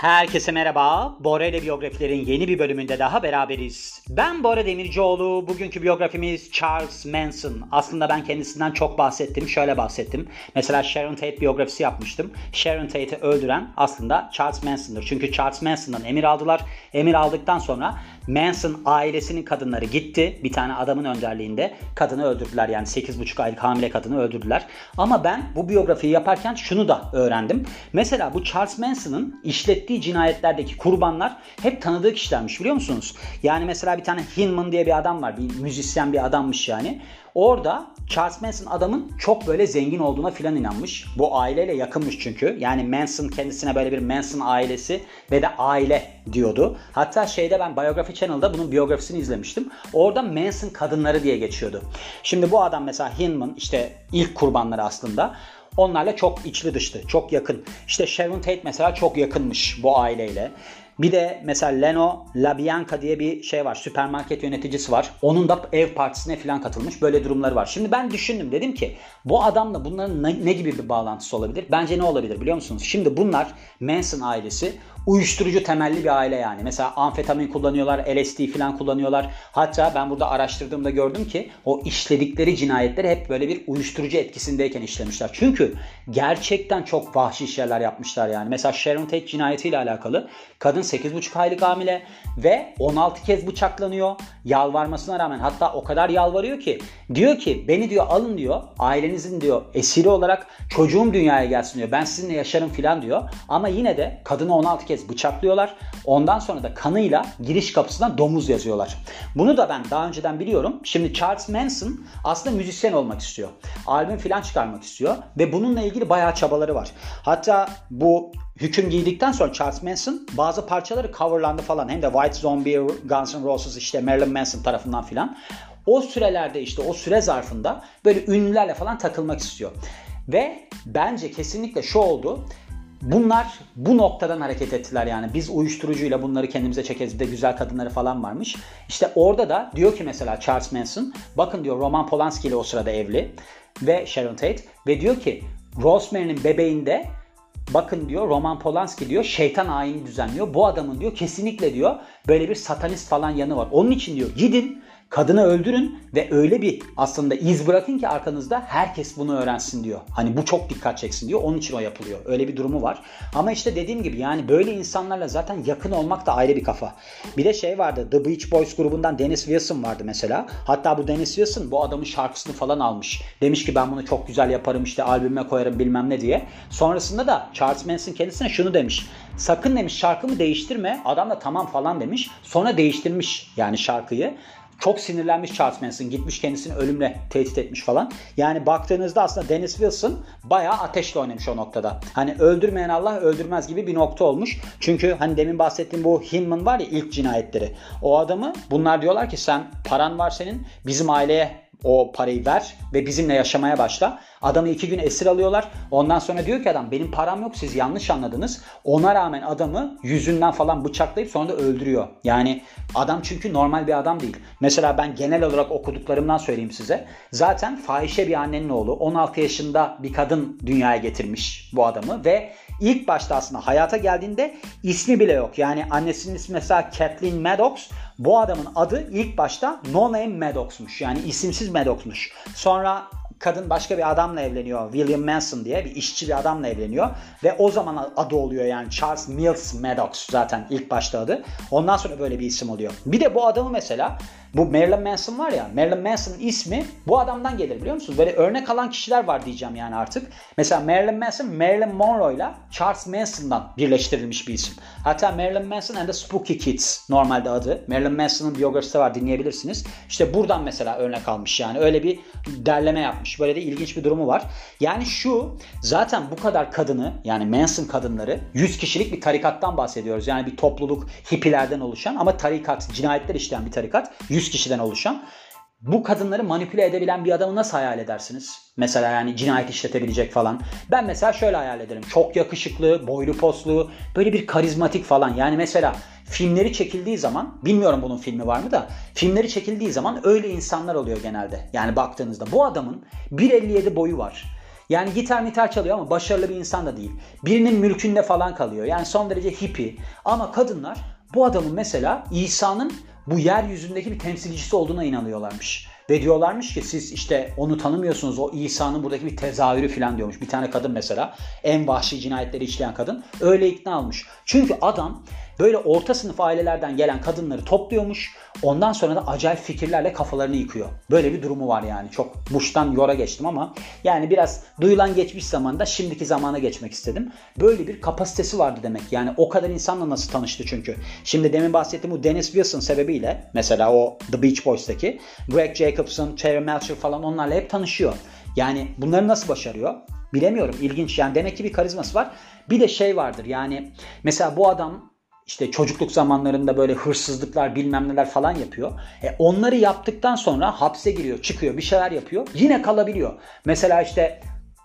Herkese merhaba. Bora ile biyografilerin yeni bir bölümünde daha beraberiz. Ben Bora Demircioğlu. Bugünkü biyografimiz Charles Manson. Aslında ben kendisinden çok bahsettim. Şöyle bahsettim. Mesela Sharon Tate biyografisi yapmıştım. Sharon Tate'i öldüren aslında Charles Manson'dır. Çünkü Charles Manson'dan emir aldılar. Emir aldıktan sonra Manson ailesinin kadınları gitti. Bir tane adamın önderliğinde kadını öldürdüler. Yani 8,5 aylık hamile kadını öldürdüler. Ama ben bu biyografiyi yaparken şunu da öğrendim. Mesela bu Charles Manson'ın işlettiği cinayetlerdeki kurbanlar hep tanıdığı kişilermiş biliyor musunuz? Yani mesela bir tane Hinman diye bir adam var. Bir müzisyen bir adammış yani. Orada Charles Manson adamın çok böyle zengin olduğuna filan inanmış. Bu aileyle yakınmış çünkü. Yani Manson kendisine böyle bir Manson ailesi ve de aile diyordu. Hatta şeyde ben Biography Channel'da bunun biyografisini izlemiştim. Orada Manson kadınları diye geçiyordu. Şimdi bu adam mesela Hinman işte ilk kurbanları aslında. Onlarla çok içli dışlı, çok yakın. İşte Sharon Tate mesela çok yakınmış bu aileyle. Bir de mesela Leno LaBianca diye bir şey var. Süpermarket yöneticisi var. Onun da ev partisine falan katılmış. Böyle durumları var. Şimdi ben düşündüm. Dedim ki bu adamla bunların ne, ne gibi bir bağlantısı olabilir? Bence ne olabilir biliyor musunuz? Şimdi bunlar Manson ailesi uyuşturucu temelli bir aile yani. Mesela amfetamin kullanıyorlar, LSD falan kullanıyorlar. Hatta ben burada araştırdığımda gördüm ki o işledikleri cinayetleri hep böyle bir uyuşturucu etkisindeyken işlemişler. Çünkü gerçekten çok vahşi şeyler yapmışlar yani. Mesela Sharon Tate cinayetiyle alakalı kadın 8,5 aylık hamile ve 16 kez bıçaklanıyor. Yalvarmasına rağmen hatta o kadar yalvarıyor ki diyor ki beni diyor alın diyor ailenizin diyor esiri olarak çocuğum dünyaya gelsin diyor. Ben sizinle yaşarım filan diyor. Ama yine de kadını 16 kez bıçaklıyorlar. Ondan sonra da kanıyla giriş kapısına domuz yazıyorlar. Bunu da ben daha önceden biliyorum. Şimdi Charles Manson aslında müzisyen olmak istiyor. Albüm filan çıkarmak istiyor ve bununla ilgili bayağı çabaları var. Hatta bu hüküm giydikten sonra Charles Manson bazı parçaları coverlandı falan. Hem de White Zombie, Guns N' Roses işte Marilyn Manson tarafından filan. O sürelerde işte o süre zarfında böyle ünlülerle falan takılmak istiyor. Ve bence kesinlikle şu oldu. Bunlar bu noktadan hareket ettiler yani. Biz uyuşturucuyla bunları kendimize çekeriz. Bir de güzel kadınları falan varmış. İşte orada da diyor ki mesela Charles Manson bakın diyor Roman Polanski ile o sırada evli ve Sharon Tate ve diyor ki Rosemary'nin bebeğinde bakın diyor Roman Polanski diyor şeytan ayini düzenliyor. Bu adamın diyor kesinlikle diyor böyle bir satanist falan yanı var. Onun için diyor gidin Kadını öldürün ve öyle bir aslında iz bırakın ki arkanızda herkes bunu öğrensin diyor. Hani bu çok dikkat çeksin diyor. Onun için o yapılıyor. Öyle bir durumu var. Ama işte dediğim gibi yani böyle insanlarla zaten yakın olmak da ayrı bir kafa. Bir de şey vardı. The Beach Boys grubundan Dennis Wilson vardı mesela. Hatta bu Dennis Wilson bu adamın şarkısını falan almış. Demiş ki ben bunu çok güzel yaparım işte albüme koyarım bilmem ne diye. Sonrasında da Charles Manson kendisine şunu demiş. Sakın demiş şarkımı değiştirme. Adam da tamam falan demiş. Sonra değiştirmiş yani şarkıyı. Çok sinirlenmiş Charles Manson. Gitmiş kendisini ölümle tehdit etmiş falan. Yani baktığınızda aslında Dennis Wilson bayağı ateşle oynamış o noktada. Hani öldürmeyen Allah öldürmez gibi bir nokta olmuş. Çünkü hani demin bahsettiğim bu Hinman var ya ilk cinayetleri. O adamı bunlar diyorlar ki sen paran var senin bizim aileye o parayı ver ve bizimle yaşamaya başla. Adamı iki gün esir alıyorlar. Ondan sonra diyor ki adam benim param yok siz yanlış anladınız. Ona rağmen adamı yüzünden falan bıçaklayıp sonra da öldürüyor. Yani adam çünkü normal bir adam değil. Mesela ben genel olarak okuduklarımdan söyleyeyim size. Zaten fahişe bir annenin oğlu 16 yaşında bir kadın dünyaya getirmiş bu adamı ve ilk başta aslında hayata geldiğinde ismi bile yok. Yani annesinin ismi mesela Kathleen Maddox. Bu adamın adı ilk başta No Name Maddox'muş. Yani isimsiz Maddox'muş. Sonra kadın başka bir adamla evleniyor. William Manson diye bir işçi bir adamla evleniyor. Ve o zaman adı oluyor yani Charles Mills Maddox zaten ilk başta adı. Ondan sonra böyle bir isim oluyor. Bir de bu adamı mesela bu Marilyn Manson var ya Marilyn Manson'ın ismi bu adamdan gelir biliyor musunuz? Böyle örnek alan kişiler var diyeceğim yani artık. Mesela Marilyn Manson Marilyn Monroe ile Charles Manson'dan birleştirilmiş bir isim. Hatta Marilyn Manson and the Spooky Kids normalde adı. Marilyn Manson'ın biyografisi var dinleyebilirsiniz. İşte buradan mesela örnek almış yani öyle bir derleme yapmış. Böyle de ilginç bir durumu var. Yani şu zaten bu kadar kadını yani Manson kadınları 100 kişilik bir tarikattan bahsediyoruz. Yani bir topluluk hippilerden oluşan ama tarikat cinayetler işleyen bir tarikat. 100 kişiden oluşan bu kadınları manipüle edebilen bir adamı nasıl hayal edersiniz? Mesela yani cinayet işletebilecek falan. Ben mesela şöyle hayal ederim. Çok yakışıklı, boylu poslu, böyle bir karizmatik falan. Yani mesela filmleri çekildiği zaman, bilmiyorum bunun filmi var mı da, filmleri çekildiği zaman öyle insanlar oluyor genelde. Yani baktığınızda bu adamın 1.57 boyu var. Yani gitar mitar çalıyor ama başarılı bir insan da değil. Birinin mülkünde falan kalıyor. Yani son derece hippie. Ama kadınlar bu adamın mesela İsa'nın bu yeryüzündeki bir temsilcisi olduğuna inanıyorlarmış. Ve diyorlarmış ki siz işte onu tanımıyorsunuz o İsa'nın buradaki bir tezahürü falan diyormuş. Bir tane kadın mesela en vahşi cinayetleri işleyen kadın öyle ikna olmuş. Çünkü adam böyle orta sınıf ailelerden gelen kadınları topluyormuş. Ondan sonra da acayip fikirlerle kafalarını yıkıyor. Böyle bir durumu var yani. Çok Bush'tan yora geçtim ama yani biraz duyulan geçmiş zamanda şimdiki zamana geçmek istedim. Böyle bir kapasitesi vardı demek. Yani o kadar insanla nasıl tanıştı çünkü. Şimdi demin bahsettiğim bu Dennis Wilson sebebiyle mesela o The Beach Boys'taki Greg Jacobson, Terry Melcher falan onlarla hep tanışıyor. Yani bunları nasıl başarıyor? Bilemiyorum. İlginç. Yani demek ki bir karizması var. Bir de şey vardır yani mesela bu adam işte çocukluk zamanlarında böyle hırsızlıklar bilmem neler falan yapıyor. E onları yaptıktan sonra hapse giriyor, çıkıyor, bir şeyler yapıyor. Yine kalabiliyor. Mesela işte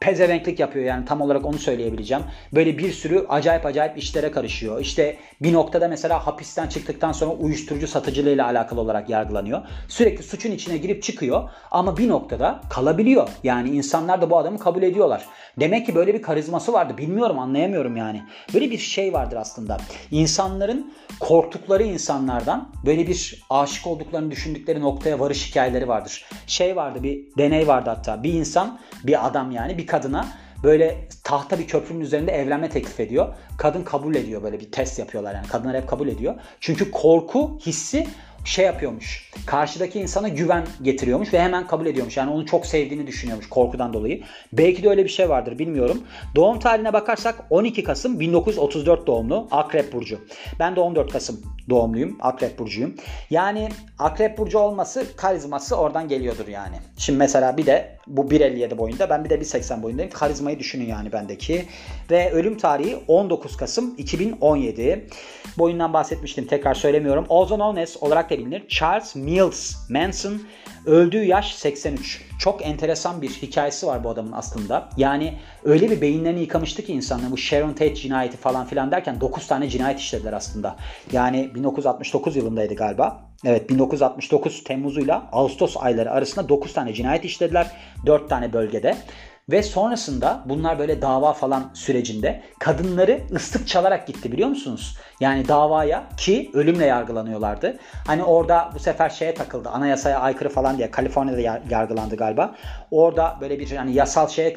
pezevenklik yapıyor yani tam olarak onu söyleyebileceğim. Böyle bir sürü acayip acayip işlere karışıyor. İşte bir noktada mesela hapisten çıktıktan sonra uyuşturucu satıcılığıyla alakalı olarak yargılanıyor. Sürekli suçun içine girip çıkıyor ama bir noktada kalabiliyor. Yani insanlar da bu adamı kabul ediyorlar. Demek ki böyle bir karizması vardı. Bilmiyorum anlayamıyorum yani. Böyle bir şey vardır aslında. İnsanların korktukları insanlardan böyle bir aşık olduklarını düşündükleri noktaya varış hikayeleri vardır. Şey vardı bir deney vardı hatta. Bir insan bir adam yani bir kadına böyle tahta bir köprünün üzerinde evlenme teklif ediyor. Kadın kabul ediyor böyle bir test yapıyorlar yani. Kadınlar hep kabul ediyor. Çünkü korku hissi şey yapıyormuş. Karşıdaki insana güven getiriyormuş ve hemen kabul ediyormuş. Yani onu çok sevdiğini düşünüyormuş korkudan dolayı. Belki de öyle bir şey vardır bilmiyorum. Doğum tarihine bakarsak 12 Kasım 1934 doğumlu Akrep Burcu. Ben de 14 Kasım doğumluyum. Akrep Burcu'yum. Yani Akrep Burcu olması karizması oradan geliyordur yani. Şimdi mesela bir de bu 1.57 boyunda ben bir de 1.80 boyundayım. Karizmayı düşünün yani bendeki. Ve ölüm tarihi 19 Kasım 2017. Boyundan bahsetmiştim tekrar söylemiyorum. Known as olarak da bilinir. Charles Mills Manson öldüğü yaş 83. Çok enteresan bir hikayesi var bu adamın aslında. Yani öyle bir beyinlerini yıkamıştı ki insanlar bu Sharon Tate cinayeti falan filan derken 9 tane cinayet işlediler aslında. Yani 1969 yılındaydı galiba. Evet 1969 Temmuz'uyla Ağustos ayları arasında 9 tane cinayet işlediler. 4 tane bölgede. Ve sonrasında bunlar böyle dava falan sürecinde kadınları ıslık çalarak gitti biliyor musunuz? Yani davaya ki ölümle yargılanıyorlardı. Hani orada bu sefer şeye takıldı anayasaya aykırı falan diye Kaliforniya'da yargılandı galiba. Orada böyle bir hani yasal şeye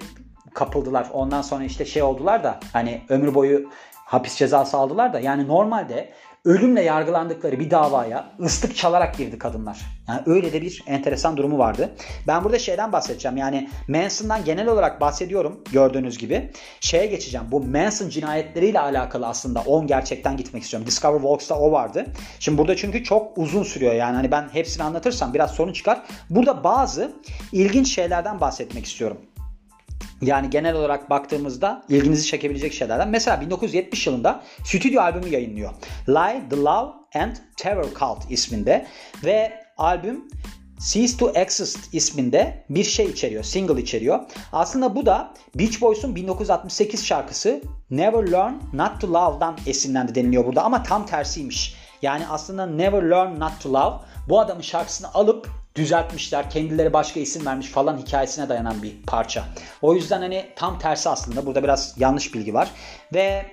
kapıldılar. Ondan sonra işte şey oldular da hani ömür boyu hapis cezası aldılar da yani normalde ölümle yargılandıkları bir davaya ıslık çalarak girdi kadınlar. Yani öyle de bir enteresan durumu vardı. Ben burada şeyden bahsedeceğim. Yani Manson'dan genel olarak bahsediyorum gördüğünüz gibi. Şeye geçeceğim. Bu Manson cinayetleriyle alakalı aslında 10 gerçekten gitmek istiyorum. Discover Volks'ta o vardı. Şimdi burada çünkü çok uzun sürüyor. Yani hani ben hepsini anlatırsam biraz sorun çıkar. Burada bazı ilginç şeylerden bahsetmek istiyorum. Yani genel olarak baktığımızda ilginizi çekebilecek şeylerden. Mesela 1970 yılında stüdyo albümü yayınlıyor. Lie, The Love and Terror Cult isminde ve albüm Cease to Exist isminde bir şey içeriyor, single içeriyor. Aslında bu da Beach Boys'un 1968 şarkısı Never Learn Not to Love'dan esinlendi deniliyor burada ama tam tersiymiş. Yani aslında Never Learn Not to Love bu adamın şarkısını alıp düzeltmişler. Kendileri başka isim vermiş falan hikayesine dayanan bir parça. O yüzden hani tam tersi aslında. Burada biraz yanlış bilgi var. Ve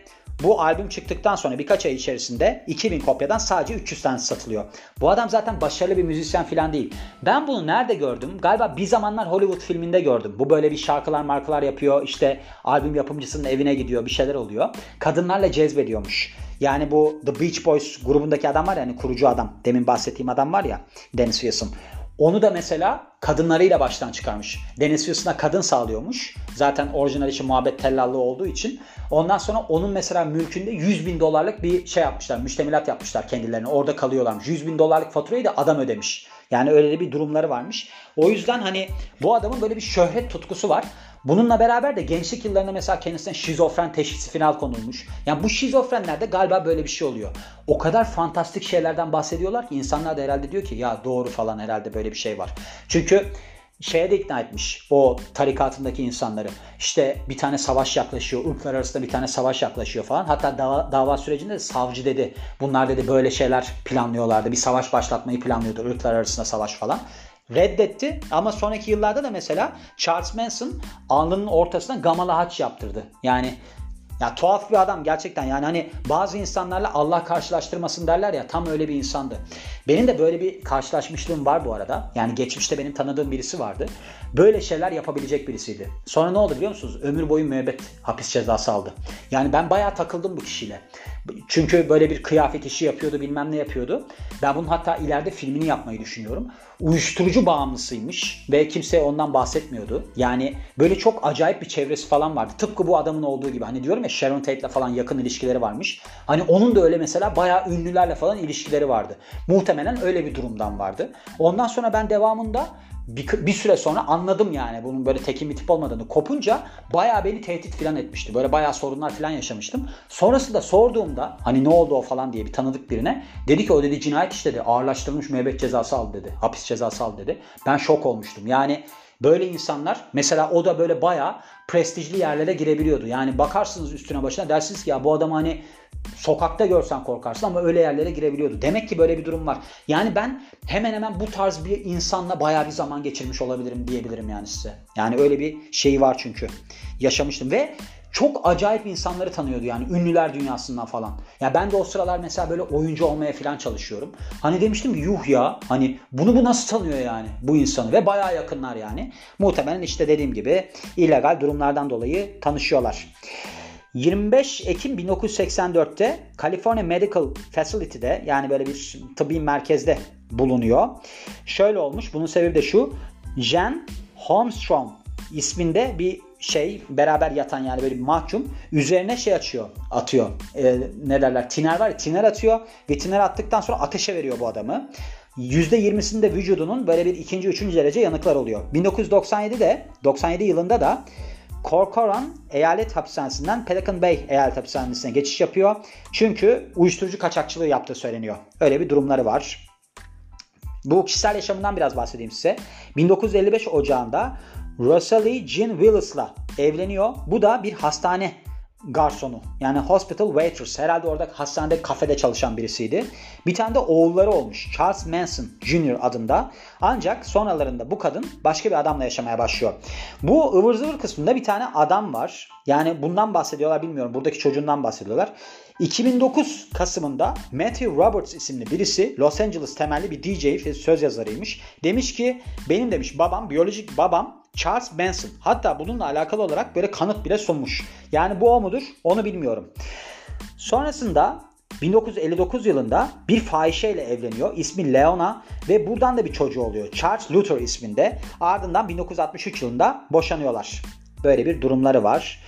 bu albüm çıktıktan sonra birkaç ay içerisinde 2000 kopyadan sadece 300 tane satılıyor. Bu adam zaten başarılı bir müzisyen falan değil. Ben bunu nerede gördüm? Galiba bir zamanlar Hollywood filminde gördüm. Bu böyle bir şarkılar markalar yapıyor. İşte albüm yapımcısının evine gidiyor. Bir şeyler oluyor. Kadınlarla cezbediyormuş. Yani bu The Beach Boys grubundaki adam var ya hani kurucu adam. Demin bahsettiğim adam var ya Dennis Wilson. Onu da mesela kadınlarıyla baştan çıkarmış. Dennis Wilson'a kadın sağlıyormuş. Zaten orijinal için muhabbet tellallığı olduğu için. Ondan sonra onun mesela mülkünde 100 bin dolarlık bir şey yapmışlar. Müştemilat yapmışlar kendilerine. Orada kalıyorlarmış. 100 bin dolarlık faturayı da adam ödemiş. Yani öyle bir durumları varmış. O yüzden hani bu adamın böyle bir şöhret tutkusu var. Bununla beraber de gençlik yıllarında mesela kendisine şizofren teşhisi final konulmuş. Yani bu şizofrenlerde galiba böyle bir şey oluyor. O kadar fantastik şeylerden bahsediyorlar ki insanlar da herhalde diyor ki ya doğru falan herhalde böyle bir şey var. Çünkü şeye de ikna etmiş o tarikatındaki insanları. İşte bir tane savaş yaklaşıyor. ırklar arasında bir tane savaş yaklaşıyor falan. Hatta dava, dava sürecinde de savcı dedi. Bunlar dedi böyle şeyler planlıyorlardı. Bir savaş başlatmayı planlıyordu. ırklar arasında savaş falan. Reddetti ama sonraki yıllarda da mesela Charles Manson alnının ortasına gamalı haç yaptırdı. Yani ya tuhaf bir adam gerçekten yani hani bazı insanlarla Allah karşılaştırmasın derler ya tam öyle bir insandı. Benim de böyle bir karşılaşmışlığım var bu arada. Yani geçmişte benim tanıdığım birisi vardı. Böyle şeyler yapabilecek birisiydi. Sonra ne oldu biliyor musunuz? Ömür boyu müebbet hapis cezası aldı. Yani ben bayağı takıldım bu kişiyle. Çünkü böyle bir kıyafet işi yapıyordu bilmem ne yapıyordu. Ben bunun hatta ileride filmini yapmayı düşünüyorum. Uyuşturucu bağımlısıymış ve kimse ondan bahsetmiyordu. Yani böyle çok acayip bir çevresi falan vardı. Tıpkı bu adamın olduğu gibi. Hani diyorum ya Sharon Tate'le falan yakın ilişkileri varmış. Hani onun da öyle mesela bayağı ünlülerle falan ilişkileri vardı. Muhtemelen öyle bir durumdan vardı. Ondan sonra ben devamında bir, bir süre sonra anladım yani bunun böyle tekin tip olmadığını. Kopunca bayağı beni tehdit falan etmişti. Böyle bayağı sorunlar falan yaşamıştım. Sonrasında sorduğumda hani ne oldu o falan diye bir tanıdık birine dedi ki o dedi cinayet işledi. Ağırlaştırılmış müebbet cezası aldı dedi. Hapis cezası aldı dedi. Ben şok olmuştum. Yani Böyle insanlar mesela o da böyle bayağı prestijli yerlere girebiliyordu. Yani bakarsınız üstüne başına dersiniz ki ya bu adam hani sokakta görsen korkarsın ama öyle yerlere girebiliyordu. Demek ki böyle bir durum var. Yani ben hemen hemen bu tarz bir insanla bayağı bir zaman geçirmiş olabilirim diyebilirim yani size. Yani öyle bir şey var çünkü. Yaşamıştım ve çok acayip insanları tanıyordu yani ünlüler dünyasından falan. Ya ben de o sıralar mesela böyle oyuncu olmaya falan çalışıyorum. Hani demiştim ki yuh ya hani bunu bu nasıl tanıyor yani bu insanı ve bayağı yakınlar yani. Muhtemelen işte dediğim gibi illegal durumlardan dolayı tanışıyorlar. 25 Ekim 1984'te California Medical Facility'de yani böyle bir tıbbi merkezde bulunuyor. Şöyle olmuş. Bunun sebebi de şu. Jen Holmstrom isminde bir şey beraber yatan yani böyle bir mahkum üzerine şey açıyor atıyor e, ne derler tiner var ya tiner atıyor ve tiner attıktan sonra ateşe veriyor bu adamı. %20'sinde vücudunun böyle bir ikinci, üçüncü derece yanıklar oluyor. 1997'de 97 yılında da Corcoran eyalet hapishanesinden Pelican Bay eyalet hapishanesine geçiş yapıyor. Çünkü uyuşturucu kaçakçılığı yaptığı söyleniyor. Öyle bir durumları var. Bu kişisel yaşamından biraz bahsedeyim size. 1955 Ocağı'nda Rosalie Jean Willis'la evleniyor. Bu da bir hastane garsonu. Yani hospital waitress. Herhalde orada hastanede kafede çalışan birisiydi. Bir tane de oğulları olmuş. Charles Manson Jr. adında. Ancak sonralarında bu kadın başka bir adamla yaşamaya başlıyor. Bu ıvır zıvır kısmında bir tane adam var. Yani bundan bahsediyorlar bilmiyorum. Buradaki çocuğundan bahsediyorlar. 2009 Kasım'ında Matthew Roberts isimli birisi Los Angeles temelli bir DJ söz yazarıymış. Demiş ki benim demiş babam biyolojik babam Charles Manson. Hatta bununla alakalı olarak böyle kanıt bile sunmuş. Yani bu o mudur onu bilmiyorum. Sonrasında 1959 yılında bir fahişeyle evleniyor. İsmi Leona ve buradan da bir çocuğu oluyor. Charles Luther isminde. Ardından 1963 yılında boşanıyorlar. Böyle bir durumları var.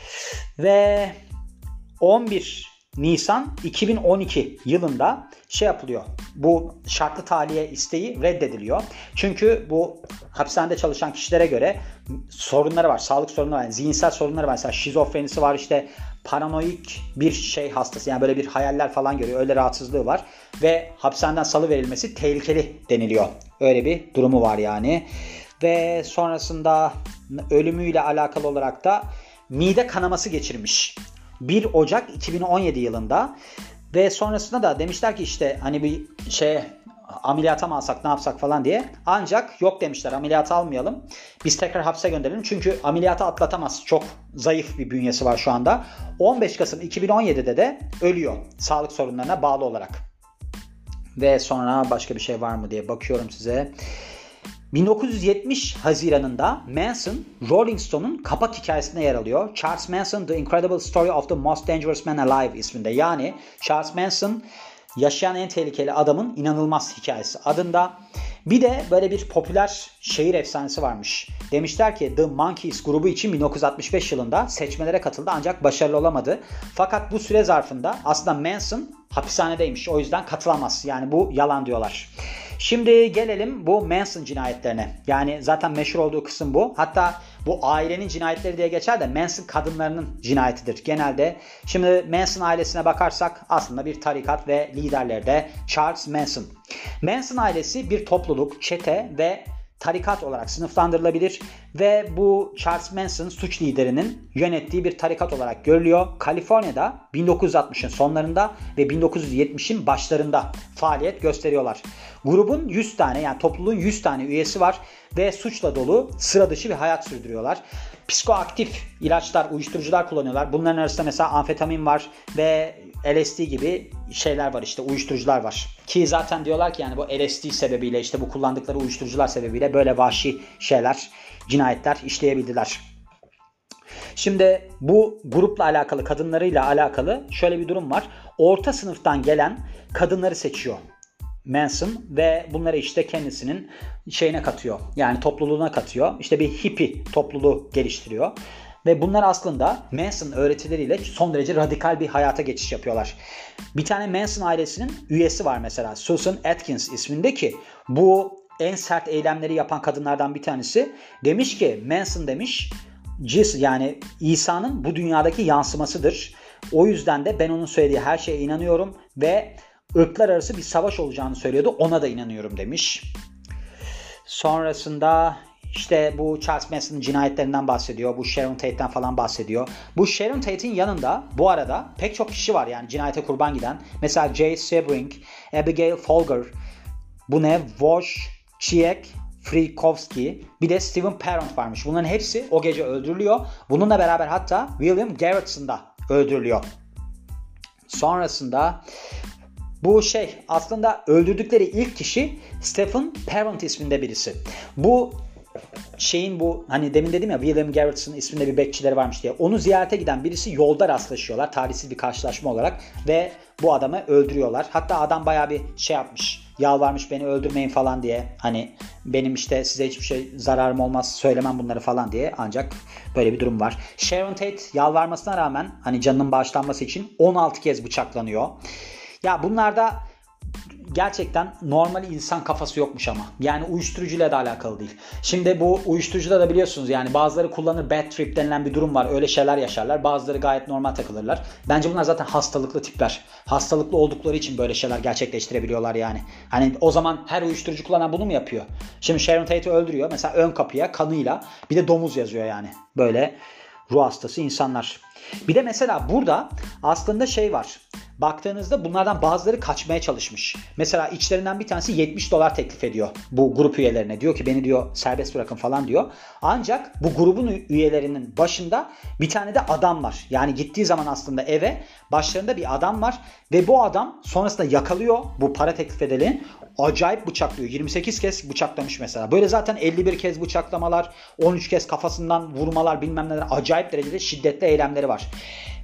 Ve 11 Nisan 2012 yılında şey yapılıyor. Bu şartlı tahliye isteği reddediliyor. Çünkü bu hapishanede çalışan kişilere göre sorunları var. Sağlık sorunları var. Yani zihinsel sorunları var. Mesela şizofrenisi var işte paranoik bir şey hastası. Yani böyle bir hayaller falan görüyor. Öyle rahatsızlığı var. Ve hapishaneden salı verilmesi tehlikeli deniliyor. Öyle bir durumu var yani. Ve sonrasında ölümüyle alakalı olarak da mide kanaması geçirmiş. 1 Ocak 2017 yılında ve sonrasında da demişler ki işte hani bir şey ameliyata mı alsak ne yapsak falan diye. Ancak yok demişler ameliyata almayalım. Biz tekrar hapse gönderelim. Çünkü ameliyata atlatamaz. Çok zayıf bir bünyesi var şu anda. 15 Kasım 2017'de de ölüyor. Sağlık sorunlarına bağlı olarak. Ve sonra başka bir şey var mı diye bakıyorum size. 1970 Haziran'ında Manson, Rolling Stone'un kapak hikayesinde yer alıyor. Charles Manson, The Incredible Story of the Most Dangerous Man Alive isminde. Yani Charles Manson yaşayan en tehlikeli adamın inanılmaz hikayesi adında. Bir de böyle bir popüler şehir efsanesi varmış. Demişler ki The Monkees grubu için 1965 yılında seçmelere katıldı ancak başarılı olamadı. Fakat bu süre zarfında aslında Manson hapishanedeymiş. O yüzden katılamaz. Yani bu yalan diyorlar. Şimdi gelelim bu Manson cinayetlerine. Yani zaten meşhur olduğu kısım bu. Hatta bu ailenin cinayetleri diye geçer de Manson kadınlarının cinayetidir genelde. Şimdi Manson ailesine bakarsak aslında bir tarikat ve liderleri de Charles Manson. Manson ailesi bir topluluk, çete ve tarikat olarak sınıflandırılabilir ve bu Charles Manson suç liderinin yönettiği bir tarikat olarak görülüyor. Kaliforniya'da 1960'ın sonlarında ve 1970'in başlarında faaliyet gösteriyorlar. Grubun 100 tane yani topluluğun 100 tane üyesi var ve suçla dolu sıra dışı bir hayat sürdürüyorlar. Psikoaktif ilaçlar, uyuşturucular kullanıyorlar. Bunların arasında mesela amfetamin var ve LSD gibi şeyler var işte uyuşturucular var. Ki zaten diyorlar ki yani bu LSD sebebiyle işte bu kullandıkları uyuşturucular sebebiyle böyle vahşi şeyler, cinayetler işleyebildiler. Şimdi bu grupla alakalı, kadınlarıyla alakalı şöyle bir durum var. Orta sınıftan gelen kadınları seçiyor Manson ve bunları işte kendisinin şeyine katıyor. Yani topluluğuna katıyor. İşte bir hippie topluluğu geliştiriyor. Ve bunlar aslında Manson öğretileriyle son derece radikal bir hayata geçiş yapıyorlar. Bir tane Manson ailesinin üyesi var mesela Susan Atkins isminde ki bu en sert eylemleri yapan kadınlardan bir tanesi. Demiş ki Manson demiş cis yani İsa'nın bu dünyadaki yansımasıdır. O yüzden de ben onun söylediği her şeye inanıyorum ve ırklar arası bir savaş olacağını söylüyordu. Ona da inanıyorum demiş. Sonrasında işte bu Charles Manson'ın cinayetlerinden bahsediyor. Bu Sharon Tate'den falan bahsediyor. Bu Sharon Tate'in yanında bu arada pek çok kişi var yani cinayete kurban giden. Mesela Jay Sebring, Abigail Folger, bu ne? Vosh, Chiek, Frikowski, bir de Steven Parent varmış. Bunların hepsi o gece öldürülüyor. Bununla beraber hatta William Garrettson da öldürülüyor. Sonrasında bu şey aslında öldürdükleri ilk kişi Stephen Parent isminde birisi. Bu şeyin bu hani demin dedim ya William Garrettson isminde bir bekçileri varmış diye. Onu ziyarete giden birisi yolda rastlaşıyorlar. Tarihsiz bir karşılaşma olarak ve bu adamı öldürüyorlar. Hatta adam baya bir şey yapmış. Yalvarmış beni öldürmeyin falan diye. Hani benim işte size hiçbir şey zararım olmaz söylemem bunları falan diye. Ancak böyle bir durum var. Sharon Tate yalvarmasına rağmen hani canının bağışlanması için 16 kez bıçaklanıyor. Ya bunlarda gerçekten normal insan kafası yokmuş ama. Yani uyuşturucuyla da alakalı değil. Şimdi bu uyuşturucuda da biliyorsunuz yani bazıları kullanır bad trip denilen bir durum var. Öyle şeyler yaşarlar. Bazıları gayet normal takılırlar. Bence bunlar zaten hastalıklı tipler. Hastalıklı oldukları için böyle şeyler gerçekleştirebiliyorlar yani. Hani o zaman her uyuşturucu kullanan bunu mu yapıyor? Şimdi Sharon Tate'i öldürüyor. Mesela ön kapıya kanıyla bir de domuz yazıyor yani. Böyle ruh hastası insanlar. Bir de mesela burada aslında şey var. Baktığınızda bunlardan bazıları kaçmaya çalışmış. Mesela içlerinden bir tanesi 70 dolar teklif ediyor bu grup üyelerine. Diyor ki beni diyor serbest bırakın falan diyor. Ancak bu grubun üyelerinin başında bir tane de adam var. Yani gittiği zaman aslında eve başlarında bir adam var ve bu adam sonrasında yakalıyor bu para teklif edeni acayip bıçaklıyor. 28 kez bıçaklamış mesela. Böyle zaten 51 kez bıçaklamalar, 13 kez kafasından vurmalar bilmem neler acayip derecede şiddetli eylemleri var.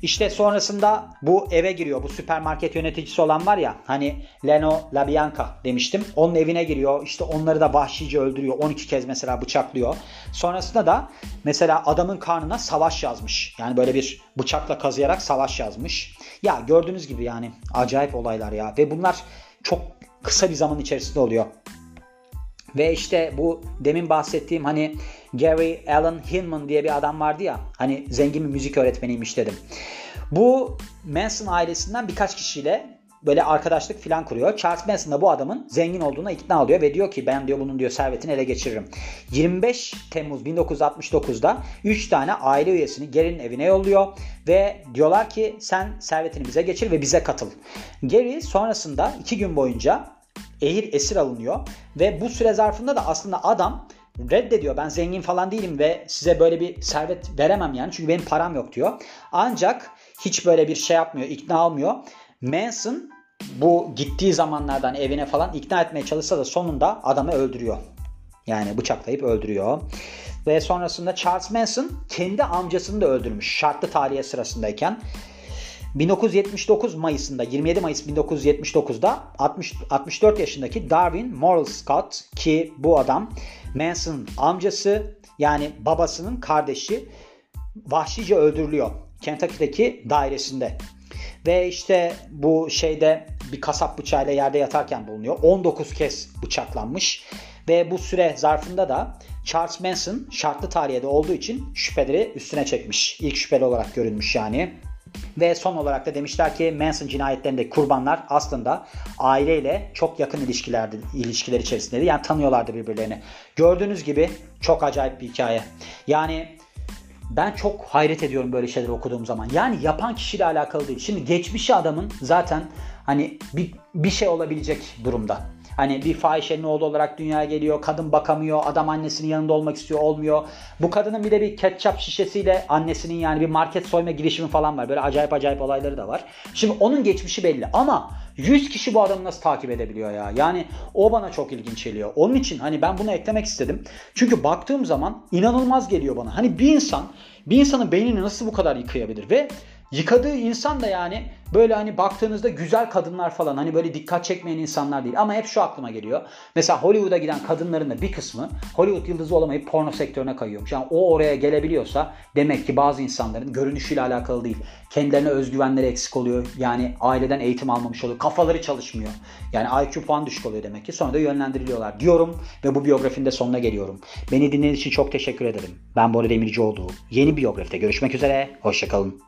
İşte sonrasında bu eve giriyor. Bu süpermarket yöneticisi olan var ya hani Leno Labianca demiştim. Onun evine giriyor. İşte onları da vahşice öldürüyor. 12 kez mesela bıçaklıyor. Sonrasında da mesela adamın karnına savaş yazmış. Yani böyle bir bıçakla kazıyarak savaş yazmış. Ya gördüğünüz gibi yani acayip olaylar ya. Ve bunlar çok kısa bir zaman içerisinde oluyor. Ve işte bu demin bahsettiğim hani Gary Allen Hinman diye bir adam vardı ya hani zengin bir müzik öğretmeniymiş dedim. Bu Manson ailesinden birkaç kişiyle böyle arkadaşlık falan kuruyor. Charles Manson da bu adamın zengin olduğuna ikna oluyor ve diyor ki ben diyor bunun diyor servetini ele geçiririm. 25 Temmuz 1969'da 3 tane aile üyesini Gary'nin evine yolluyor ve diyorlar ki sen servetini bize geçir ve bize katıl. Gary sonrasında 2 gün boyunca ehir esir alınıyor ve bu süre zarfında da aslında adam reddediyor. Ben zengin falan değilim ve size böyle bir servet veremem yani çünkü benim param yok diyor. Ancak hiç böyle bir şey yapmıyor, ikna almıyor. Manson bu gittiği zamanlardan evine falan ikna etmeye çalışsa da sonunda adamı öldürüyor. Yani bıçaklayıp öldürüyor. Ve sonrasında Charles Manson kendi amcasını da öldürmüş şartlı tarihe sırasındayken. 1979 Mayıs'ında 27 Mayıs 1979'da 60, 64 yaşındaki Darwin Moral Scott ki bu adam Manson'ın amcası yani babasının kardeşi vahşice öldürülüyor. Kentucky'deki dairesinde. Ve işte bu şeyde bir kasap bıçağıyla yerde yatarken bulunuyor. 19 kez bıçaklanmış. Ve bu süre zarfında da Charles Manson şartlı tarihede olduğu için şüpheleri üstüne çekmiş. İlk şüpheli olarak görünmüş yani. Ve son olarak da demişler ki Manson cinayetlerindeki kurbanlar aslında aileyle çok yakın ilişkilerdi, ilişkiler içerisindeydi. Yani tanıyorlardı birbirlerini. Gördüğünüz gibi çok acayip bir hikaye. Yani ben çok hayret ediyorum böyle şeyleri okuduğum zaman. Yani yapan kişiyle alakalı değil. Şimdi geçmişi adamın zaten hani bir, bir şey olabilecek durumda. Hani bir fahişenin oğlu olarak dünyaya geliyor. Kadın bakamıyor. Adam annesinin yanında olmak istiyor. Olmuyor. Bu kadının bir de bir ketçap şişesiyle annesinin yani bir market soyma girişimi falan var. Böyle acayip acayip olayları da var. Şimdi onun geçmişi belli ama 100 kişi bu adamı nasıl takip edebiliyor ya? Yani o bana çok ilginç geliyor. Onun için hani ben bunu eklemek istedim. Çünkü baktığım zaman inanılmaz geliyor bana. Hani bir insan bir insanın beynini nasıl bu kadar yıkayabilir ve Yıkadığı insan da yani böyle hani baktığınızda güzel kadınlar falan hani böyle dikkat çekmeyen insanlar değil. Ama hep şu aklıma geliyor. Mesela Hollywood'a giden kadınların da bir kısmı Hollywood yıldızı olamayıp porno sektörüne kayıyormuş. Yani o oraya gelebiliyorsa demek ki bazı insanların görünüşüyle alakalı değil. Kendilerine özgüvenleri eksik oluyor. Yani aileden eğitim almamış oluyor. Kafaları çalışmıyor. Yani IQ puan düşük oluyor demek ki. Sonra da yönlendiriliyorlar diyorum ve bu biyografinin de sonuna geliyorum. Beni dinlediğiniz için çok teşekkür ederim. Ben Bora Demircioğlu. Yeni biyografide görüşmek üzere. Hoşçakalın.